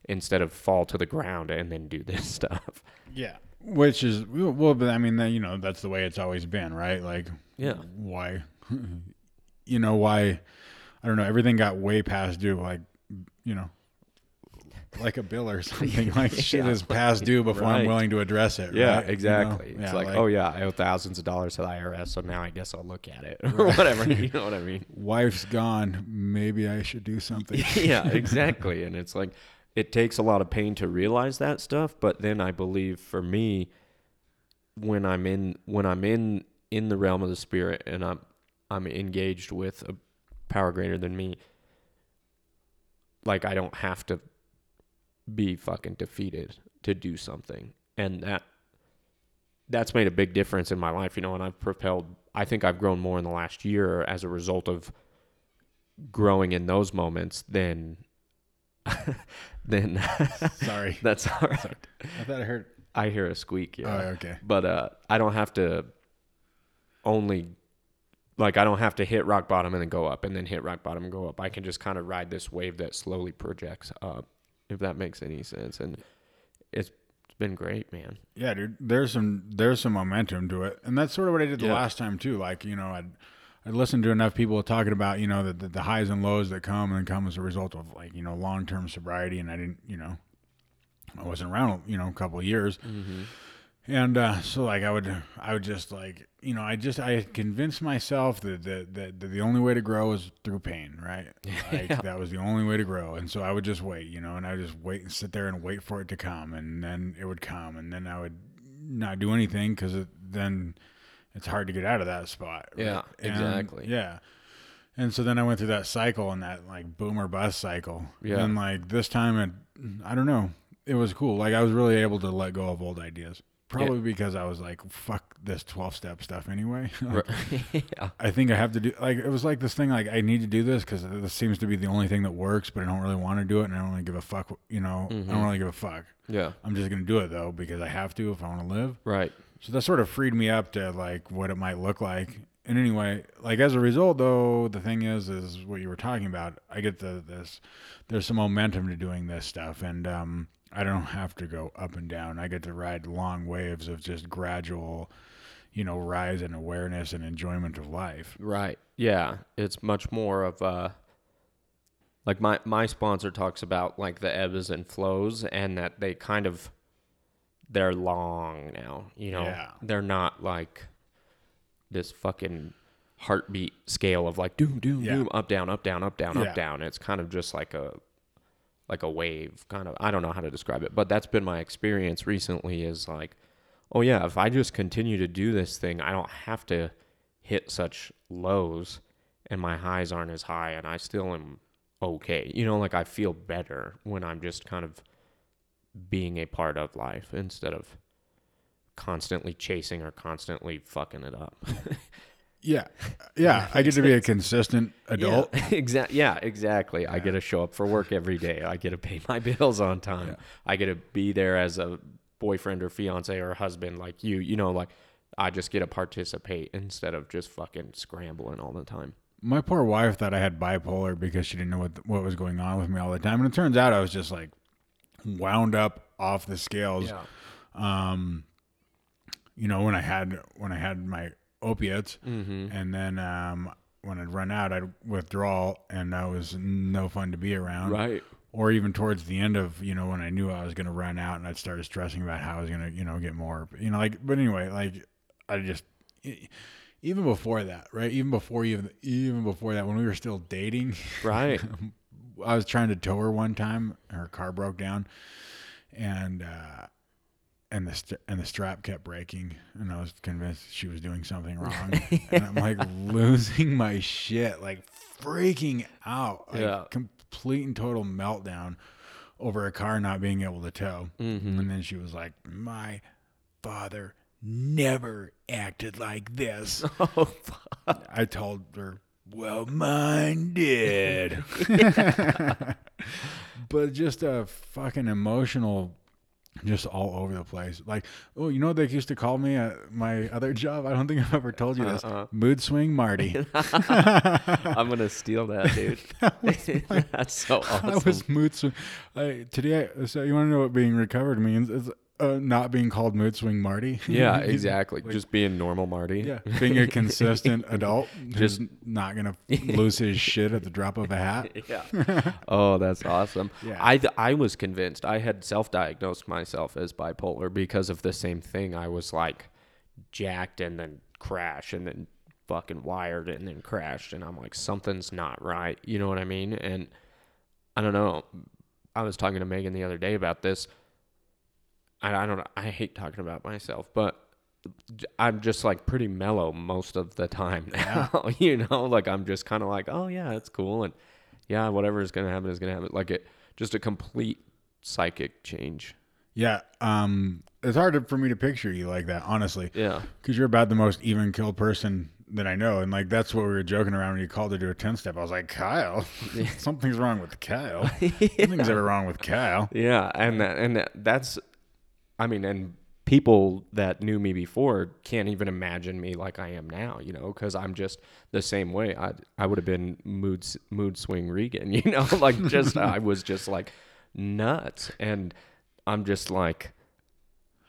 S2: instead of fall to the ground and then do this stuff.
S1: Yeah, which is well, but I mean, that, you know, that's the way it's always been, right? Like,
S2: Yeah.
S1: why, you know, why? I don't know. Everything got way past due, like, you know, like a bill or something. Like shit is past due before I'm willing to address it.
S2: Yeah,
S1: right? You know?
S2: exactly. It's
S1: Yeah,
S2: like, oh yeah, I owe thousands of dollars to the IRS, so now I guess I'll look at it or whatever. You know what I mean?
S1: wife's gone. Maybe I should do something.
S2: yeah, exactly. And it's like it takes a lot of pain to realize that stuff, but then I believe for me when I'm in when I'm in in the realm of the spirit and I'm I'm engaged with a power greater than me, like I don't have to be fucking defeated to do something. And that that's made a big difference in my life, you know, and I've propelled I think I've grown more in the last year as a result of growing in those moments than than
S1: Sorry,
S2: that's all right.
S1: I thought I heard.
S2: I hear a squeak, yeah.
S1: Oh, okay.
S2: But uh I don't have to only like I don't have to hit rock bottom and then go up and then hit rock bottom and go up. I can just kind of ride this wave that slowly projects up, if that makes any sense. And it's been great, man.
S1: Yeah, dude. There's some there's some momentum to it, and that's sort of what I did the
S2: Yeah.
S1: last time too. Like you know, I'd I'd listened to enough people talking about you know the, the the highs and lows that come and come as a result of like you know long term sobriety, and I didn't you know I wasn't around you know a couple of years, and uh, so like I would I would just like you know I just I convinced myself that that, that, that the only way to grow is through pain, right? Like
S2: Yeah.
S1: that was the only way to grow, and so I would just wait, you know, and I would just wait and sit there and wait for it to come, and then it would come, and then I would not do anything because then it's hard to get out of that spot. right?
S2: Yeah,
S1: And,
S2: exactly.
S1: yeah. And so then I went through that cycle and that like boomer bust cycle.
S2: Yeah.
S1: And like this time it I don't know. It was cool. Like I was really able to let go of old ideas. Probably because I was like, fuck this twelve step stuff anyway. Like,
S2: yeah.
S1: I think I have to do like it was like this thing like I need to do this because this seems to be the only thing that works, but I don't really want to do it, and I don't really give a fuck. You know, I
S2: Mhm.
S1: don't really give a fuck.
S2: Yeah.
S1: I'm just gonna do it though because I have to if I want to live.
S2: Right.
S1: So that sort of freed me up to like what it might look like. And anyway, like as a result, though, the thing is, is what you were talking about. I get the this. There's some momentum to doing this stuff, and um, I don't have to go up and down. I get to ride long waves of just gradual, you know, rise in awareness and enjoyment of life.
S2: Right. Yeah. It's much more of a like my my sponsor talks about like the ebbs and flows and that they kind of they're long now, you know.
S1: Yeah.
S2: They're not like this fucking heartbeat scale of like doom doom
S1: Yeah.
S2: doom up down up down up down
S1: Yeah.
S2: up down. It's kind of just like a like a wave kind of I don't know how to describe it, but that's been my experience recently is like oh yeah, if I just continue to do this thing, I don't have to hit such lows and my highs aren't as high and I still am okay. You know, like I feel better when I'm just kind of being a part of life instead of constantly chasing or constantly fucking it up.
S1: Yeah, yeah. I get to be a consistent adult.
S2: Yeah, exactly. Yeah, exactly. I get to show up for work every day. I get to pay my bills on time.
S1: Yeah.
S2: I get to be there as a boyfriend or fiance or husband like you. You know, like I just get to participate instead of just fucking scrambling all the time.
S1: My poor wife thought I had bipolar because she didn't know what what was going on with me all the time, and it turns out I was just like wound up off the scales. Um, you know, when I had when I had my opiates,
S2: Mm-hmm.
S1: and then um, when I'd run out, I'd withdraw, and that was no fun to be around.
S2: Right.
S1: Or even towards the end of you know when I knew I was going to run out, and I'd started stressing about how I was going to you know get more. You know, like but anyway, like I just even before that, right? Even before even even before that, when we were still dating,
S2: Right.
S1: I was trying to tow her one time. Her car broke down, and uh, and the st- and the strap kept breaking, and I was convinced she was doing something wrong. and I'm like losing my shit, like freaking out, like
S2: Yeah.
S1: complete and total meltdown over a car not being able to tow.
S2: Mm-hmm.
S1: And then she was like, "My father never acted like this."
S2: Oh, fuck.
S1: I told her, well, mine did. but just a fucking emotional, just all over the place. Like, oh, you know what they used to call me at my other job? I don't think I've ever told you this.
S2: Uh-uh.
S1: Mood swing Marty.
S2: I'm gonna steal that, dude. That's so awesome.
S1: I was mood swing. I, today, I, so you want to know what being recovered means? It's uh, not being called mood swing Marty.
S2: yeah, exactly. just being normal, Marty.
S1: Yeah, being a consistent adult,
S2: Just-
S1: not gonna lose his shit at the drop of a hat.
S2: yeah. Oh, that's awesome.
S1: Yeah.
S2: I th- I was convinced. I had self-diagnosed myself as bipolar because of the same thing. I was like jacked and then crashed and then fucking wired and then crashed and I'm like something's not right. You know what I mean? And I don't know. I was talking to Megan the other day about this. I, I don't know. I hate talking about myself, but I'm just like pretty mellow most of the time now. you know, like I'm just kind of like, oh yeah, it's cool, and yeah, whatever is gonna happen is gonna happen. Like it, just a complete psychic change.
S1: Yeah, um, it's hard for me to picture you like that, honestly,
S2: Yeah,
S1: because you're about the most even killed person that I know, and like that's what we were joking around when you called to do a ten step. I was like, Kyle, something's wrong with Kyle. Nothing's ever wrong with Kyle.
S2: yeah, and that, and that, that's, I mean, and people that knew me before can't even imagine me like I am now. You know, because I'm just the same way. I I would have been mood mood swing Regan. You know, like just I was just like nuts, and I'm just like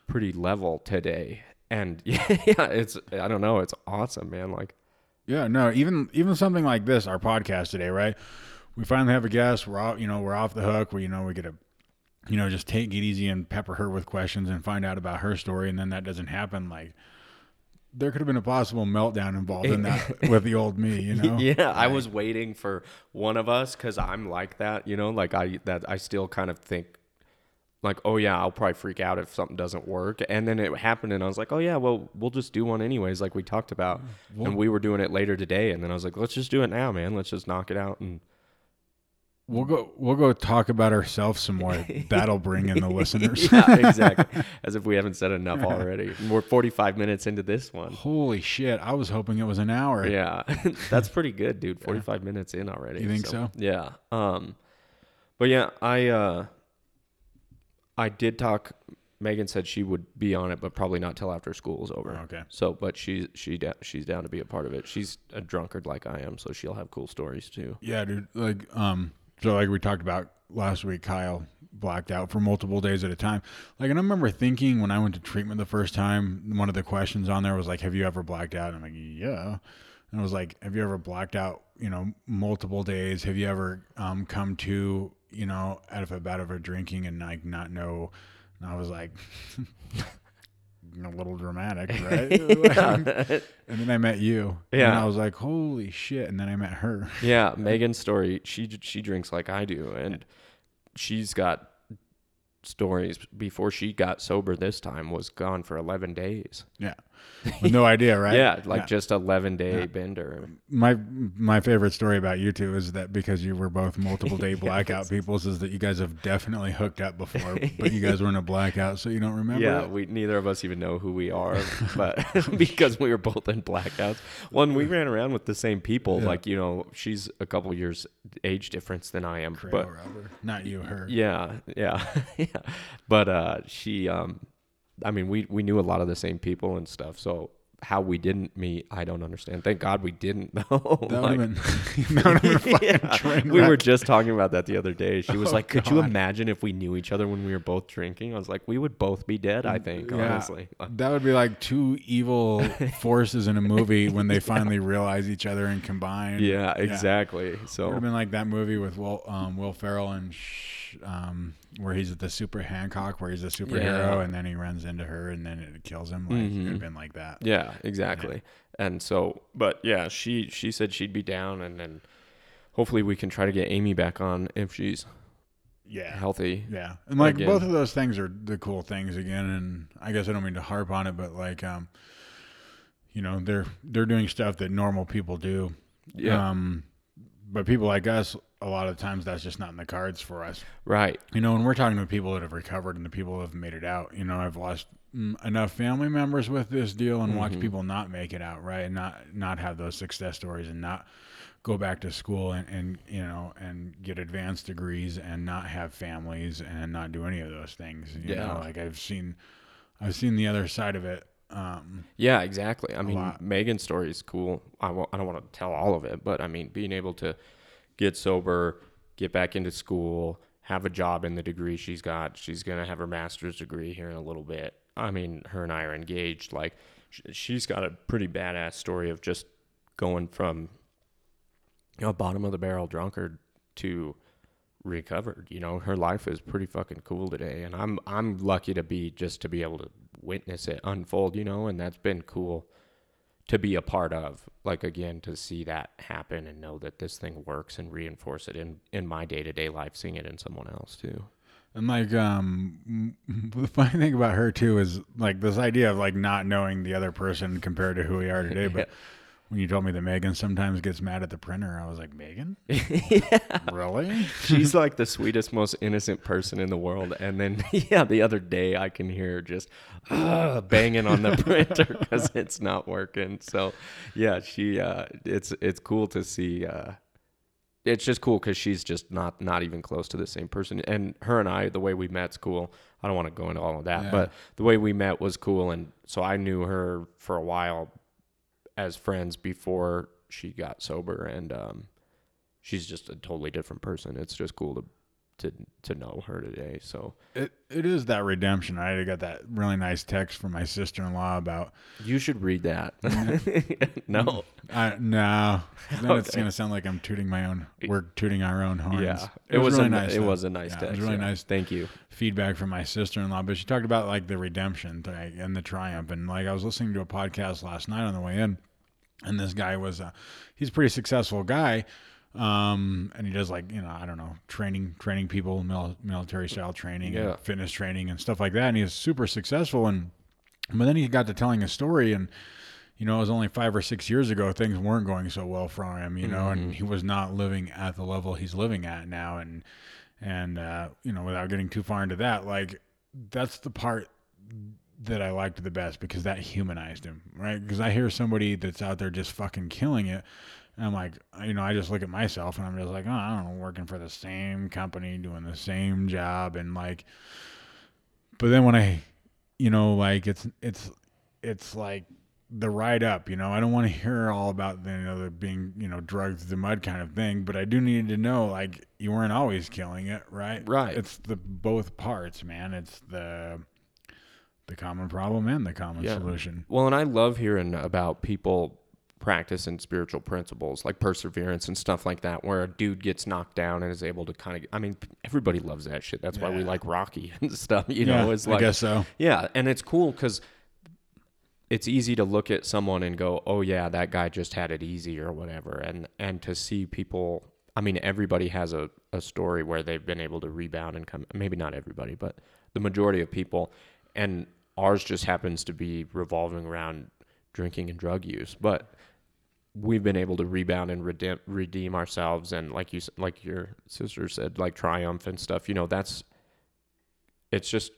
S2: pretty level today. And yeah, yeah, it's I don't know, it's awesome, man. Like
S1: Yeah, no, even even something like this, our podcast today, right? We finally have a guest. We're off, you know, we're off the hook. We, you know, we get to, you know, just take it easy and pepper her with questions and find out about her story, and then that doesn't happen. Like, there could have been a possible meltdown involved in that with the old me, you know?
S2: Yeah, I was waiting for one of us because I'm like that, you know, like I that I still kind of think like, oh yeah, I'll probably freak out if something doesn't work. And then it happened, and I was like, oh yeah, well we'll just do one anyways, like we talked about.
S1: Well-
S2: and we were doing it later today, and then I was like, let's just do it now, man. Let's just knock it out. And
S1: We'll go. We'll go talk about ourselves some more. That'll bring in the listeners.
S2: yeah, exactly. As if we haven't said enough already. We're 45 minutes into this one.
S1: Holy shit! I was hoping it was an hour.
S2: Yeah, that's pretty good, dude. 45 minutes in already.
S1: You think so?
S2: Yeah. Um, but yeah, I uh, I did talk. Megan said she would be on it, but probably not till after school is over.
S1: Okay.
S2: So, but she's she she's down to be a part of it. She's a drunkard like I am, so she'll have cool stories too.
S1: Yeah, dude. Like, um, so like we talked about last week, Kyle blacked out for multiple days at a time. Like, and I remember thinking when I went to treatment the first time, one of the questions on there was like, "Have you ever blacked out?" And I'm like, "Yeah." And I was like, "Have you ever blacked out? You know, multiple days? Have you ever um come to you know out of a bout of a drinking and like not know?" And I was like. A little dramatic, right? and then I met you. And
S2: Yeah.
S1: I was like, holy shit. And then I met her.
S2: Yeah, Megan's story. She she drinks like I do, and she's got stories before she got sober. This time was gone for 11 days.
S1: Yeah. With no idea, right?
S2: Yeah, like just 11 day bender.
S1: my my favorite story about you two is that because you were both multiple day blackout peoples is that you guys have definitely hooked up before, but you guys were in a blackout, so you don't remember.
S2: Yeah,
S1: it?
S2: we neither of us even know who we are, but because we were both in blackouts. One, we ran around with the same people.
S1: Yeah.
S2: Like you know, she's a couple years age difference than I am,
S1: Cradle
S2: but
S1: robber. not you, her.
S2: yeah, yeah, yeah. But uh, she, um, I mean, we we knew a lot of the same people and stuff. So how we didn't meet, I don't understand. Thank God we didn't though. Like,
S1: have been, that would've been a fucking
S2: yeah. We were just talking about that the other day. She was
S1: Oh,
S2: like, "Could you imagine if we knew each other when we were both drinking?" I was like, "We would both be dead." I think,
S1: Yeah.
S2: honestly.
S1: That would be like two evil forces in a movie when they finally realize each other and combine.
S2: Yeah, exactly.
S1: So It would have been like that movie with Will, um, Will Ferrell and sh- um, where he's at the super Hancock, where he's a superhero,
S2: Yeah.
S1: and then he runs into her, and then it kills him. Like it would have been like that.
S2: yeah, exactly. And so, but yeah, she she said she'd be down, and then hopefully we can try to get Amy back on if she's
S1: Yeah,
S2: healthy.
S1: yeah, and like
S2: Again.
S1: both of those things are the cool things again. And I guess I don't mean to harp on it, but like, um, you know, they're they're doing stuff that normal people do.
S2: Yeah,
S1: Um, but people like us, a lot of times that's just not in the cards for us.
S2: right.
S1: You know, when we're talking to people that have recovered and the people who have made it out, you know, I've lost mm, enough family members with this deal and watched people not make it out, right? And not not have those success stories and not go back to school and, and you know and get advanced degrees and not have families and not do any of those things. You
S2: Yeah.
S1: know, like I've seen I've seen the other side of it. Um,
S2: Yeah, exactly. I mean,
S1: lot.
S2: Megan's story is cool. I I don't want to tell all of it, but I mean, being able to get sober, get back into school, have a job in the degree she's got. She's gonna have her master's degree here in a little bit. I mean, her and I are engaged. Like, she's got a pretty badass story of just going from a bottom of the barrel drunkard to recovered. You know, her life is pretty fucking cool today, and I'm I'm lucky to be just to be able to witness it unfold. You know, and that's been cool to be a part of. Like again, to see that happen and know that this thing works and reinforce it in in my day to day life, seeing it in someone else too.
S1: And like, um, the funny thing about her too is like this idea of like not knowing the other person compared to who we are today. But when you told me that Megan sometimes gets mad at the printer, I was like, Megan, really?
S2: She's like the sweetest, most innocent person in the world. And then, yeah, the other day I can hear her just uh, banging on the printer because it's not working. So, yeah, she. Uh, it's it's cool to see. Uh, it's just cool because she's just not not even close to the same person. And her and I, the way we met's cool. I don't want to go into all of that,
S1: Yeah.
S2: but the way we met was cool. And so I knew her for a while as friends before she got sober, and um, she's just a totally different person. It's just cool to to to know her today. So
S1: It it is that redemption. I got that really nice text from my sister in law about.
S2: you should read that. no,
S1: I no, then it's gonna sound like I'm tooting my own. We're tooting our own horns.
S2: yeah,
S1: it, was, really
S2: a,
S1: nice.
S2: It
S1: though.
S2: was a nice
S1: Yeah,
S2: text.
S1: It was really
S2: yeah.
S1: nice
S2: Thank you.
S1: feedback from my sister-in-law but she talked about like the redemption thing and the triumph and like i was listening to a podcast last night on the way in and this guy was uh, he's a pretty successful guy Um, and he does like you know I don't know training training people mil- military style training
S2: Yeah.
S1: and fitness training and stuff like that. And he was super successful. And but then he got to telling a story and you know, it was only five or six years ago, things weren't going so well for him, you know, and he was not living at the level he's living at now. And, and, uh, you know, without getting too far into that, like, that's the part that I liked the best because that humanized him, right? Because I hear somebody that's out there just fucking killing it. And I'm like, you know, I just look at myself and I'm just like, oh, I don't know, working for the same company, doing the same job. And like, but then when I, you know, like it's, it's, it's like the ride up, you know, I don't want to hear all about the, you know, the being, you know, drugged through the mud kind of thing, but I do need to know, like, you weren't always killing it, right?
S2: Right.
S1: It's the both parts, man. It's the, the common problem and the common
S2: Yeah.
S1: solution.
S2: Well, and I love hearing about people practicing spiritual principles like perseverance and stuff like that, where a dude gets knocked down and is able to kind of. I mean, everybody loves that shit. That's why we like Rocky and stuff. You
S1: yeah,
S2: know, it's
S1: I
S2: like
S1: guess so.
S2: yeah, and it's cool because it's easy to look at someone and go, "Oh yeah, that guy just had it easy" or whatever, and and to see people. I mean, everybody has a, a story where they've been able to rebound and come. Maybe not everybody, but the majority of people, and ours just happens to be revolving around drinking and drug use, but we've been able to rebound and redeem, redeem ourselves and like you like your sister said like triumph and stuff you know that's it's just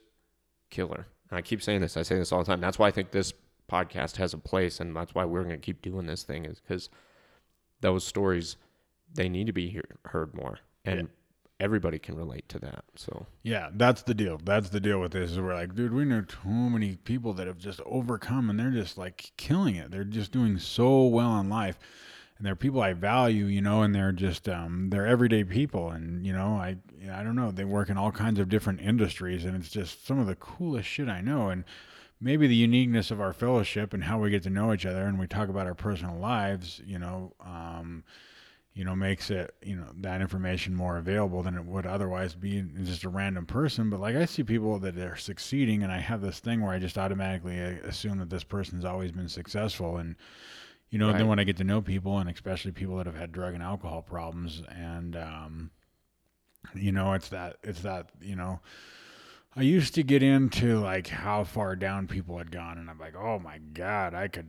S2: killer and i keep saying this i say this all the time that's why i think this podcast has a place and that's why we're going to keep doing this thing is because those stories they need to be hear, heard more and
S1: Yeah.
S2: Everybody can relate to that so
S1: Yeah, that's the deal. That's the deal with this. Is we're like, dude, we know too many people that have just overcome and they're just like killing it. They're just doing so well in life. And they're people I value, you know, and they're just um they're everyday people and you know, I I don't know, they work in all kinds of different industries and it's just some of the coolest shit I know and maybe the uniqueness of our fellowship and how we get to know each other and we talk about our personal lives, you know, um you know, makes it, you know, that information more available than it would otherwise be in just a random person. But like I see people that are succeeding, and I have this thing where I just automatically uh, assume that this person's always been successful. And, you know,
S2: Right.
S1: then when I get to know people, and especially people that have had drug and alcohol problems, and, um, you know, it's that, it's that, you know, I used to get into like how far down people had gone, and I'm like, oh my God, I could,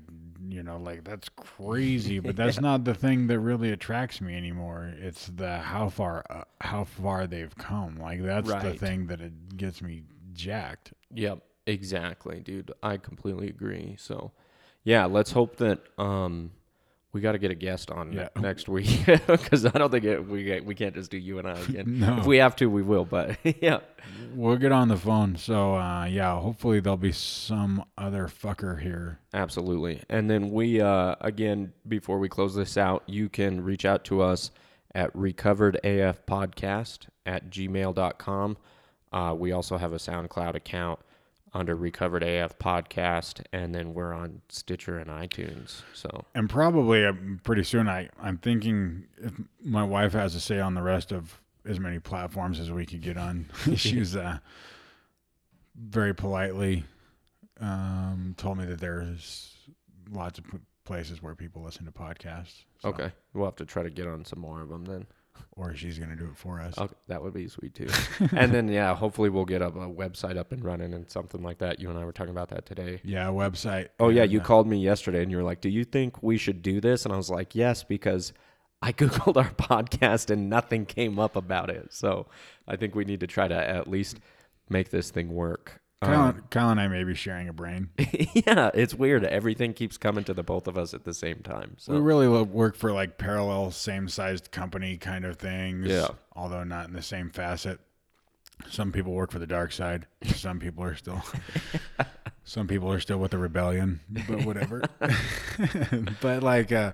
S1: you know, like that's crazy. But that's not the thing that really attracts me anymore. It's the how far, uh, how far they've come. Like that's the thing that it gets me jacked.
S2: Yep, exactly, dude. I completely agree. So, yeah, let's hope that um we got to get a guest on
S1: Yeah.
S2: next week because I don't think it, we get, we can't just do you and I again.
S1: No.
S2: If we have to, we will. But yeah,
S1: We'll get on the phone. So uh, yeah, hopefully there'll be some other fucker here.
S2: absolutely. And then we uh again before we close this out, you can reach out to us at recoveredafpodcast at gmail.com. Uh, we also have a SoundCloud account under Recovered AF Podcast, and then we're on Stitcher and iTunes. So
S1: and probably uh, pretty soon I, i'm thinking if my wife has a say on the rest of as many platforms as we could get on she's uh, very politely um, told me that there's lots of places where people listen to podcasts So-
S2: Okay, we'll have to try to get on some more of them then.
S1: Or she's going to do it for us
S2: Okay, that would be sweet too. and then yeah, hopefully we'll get a, a website up and running and something like that. You and I were talking about that today.
S1: yeah website
S2: Oh yeah, you
S1: uh,
S2: called me yesterday and you were like, "Do you think we should do this?" And I was like, "Yes," because I googled our podcast and nothing came up about it. So I think we need to try to at least make this thing work.
S1: Kyle,
S2: Um,
S1: Kyle and I may be sharing a brain.
S2: yeah, it's weird. Everything keeps coming to the both of us at the same time. So
S1: We really work for like parallel, same sized company kind of things.
S2: Yeah.
S1: Although not in the same facet. Some people work for the dark side. Some people are still. some people are still with the rebellion, but whatever. but like, uh,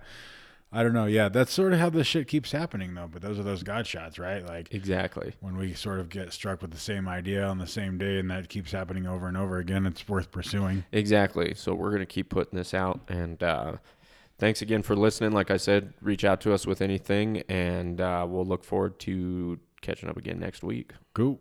S1: I don't know. Yeah, that's sort of how this shit keeps happening, though. But those are those God shots, right? Like
S2: exactly.
S1: when we sort of get struck with the same idea on the same day, and that keeps happening over and over again. It's worth pursuing.
S2: Exactly. So we're going to keep putting this out. And uh, thanks again for listening. Like I said, reach out to us with anything, and uh, we'll look forward to catching up again next week.
S1: Cool.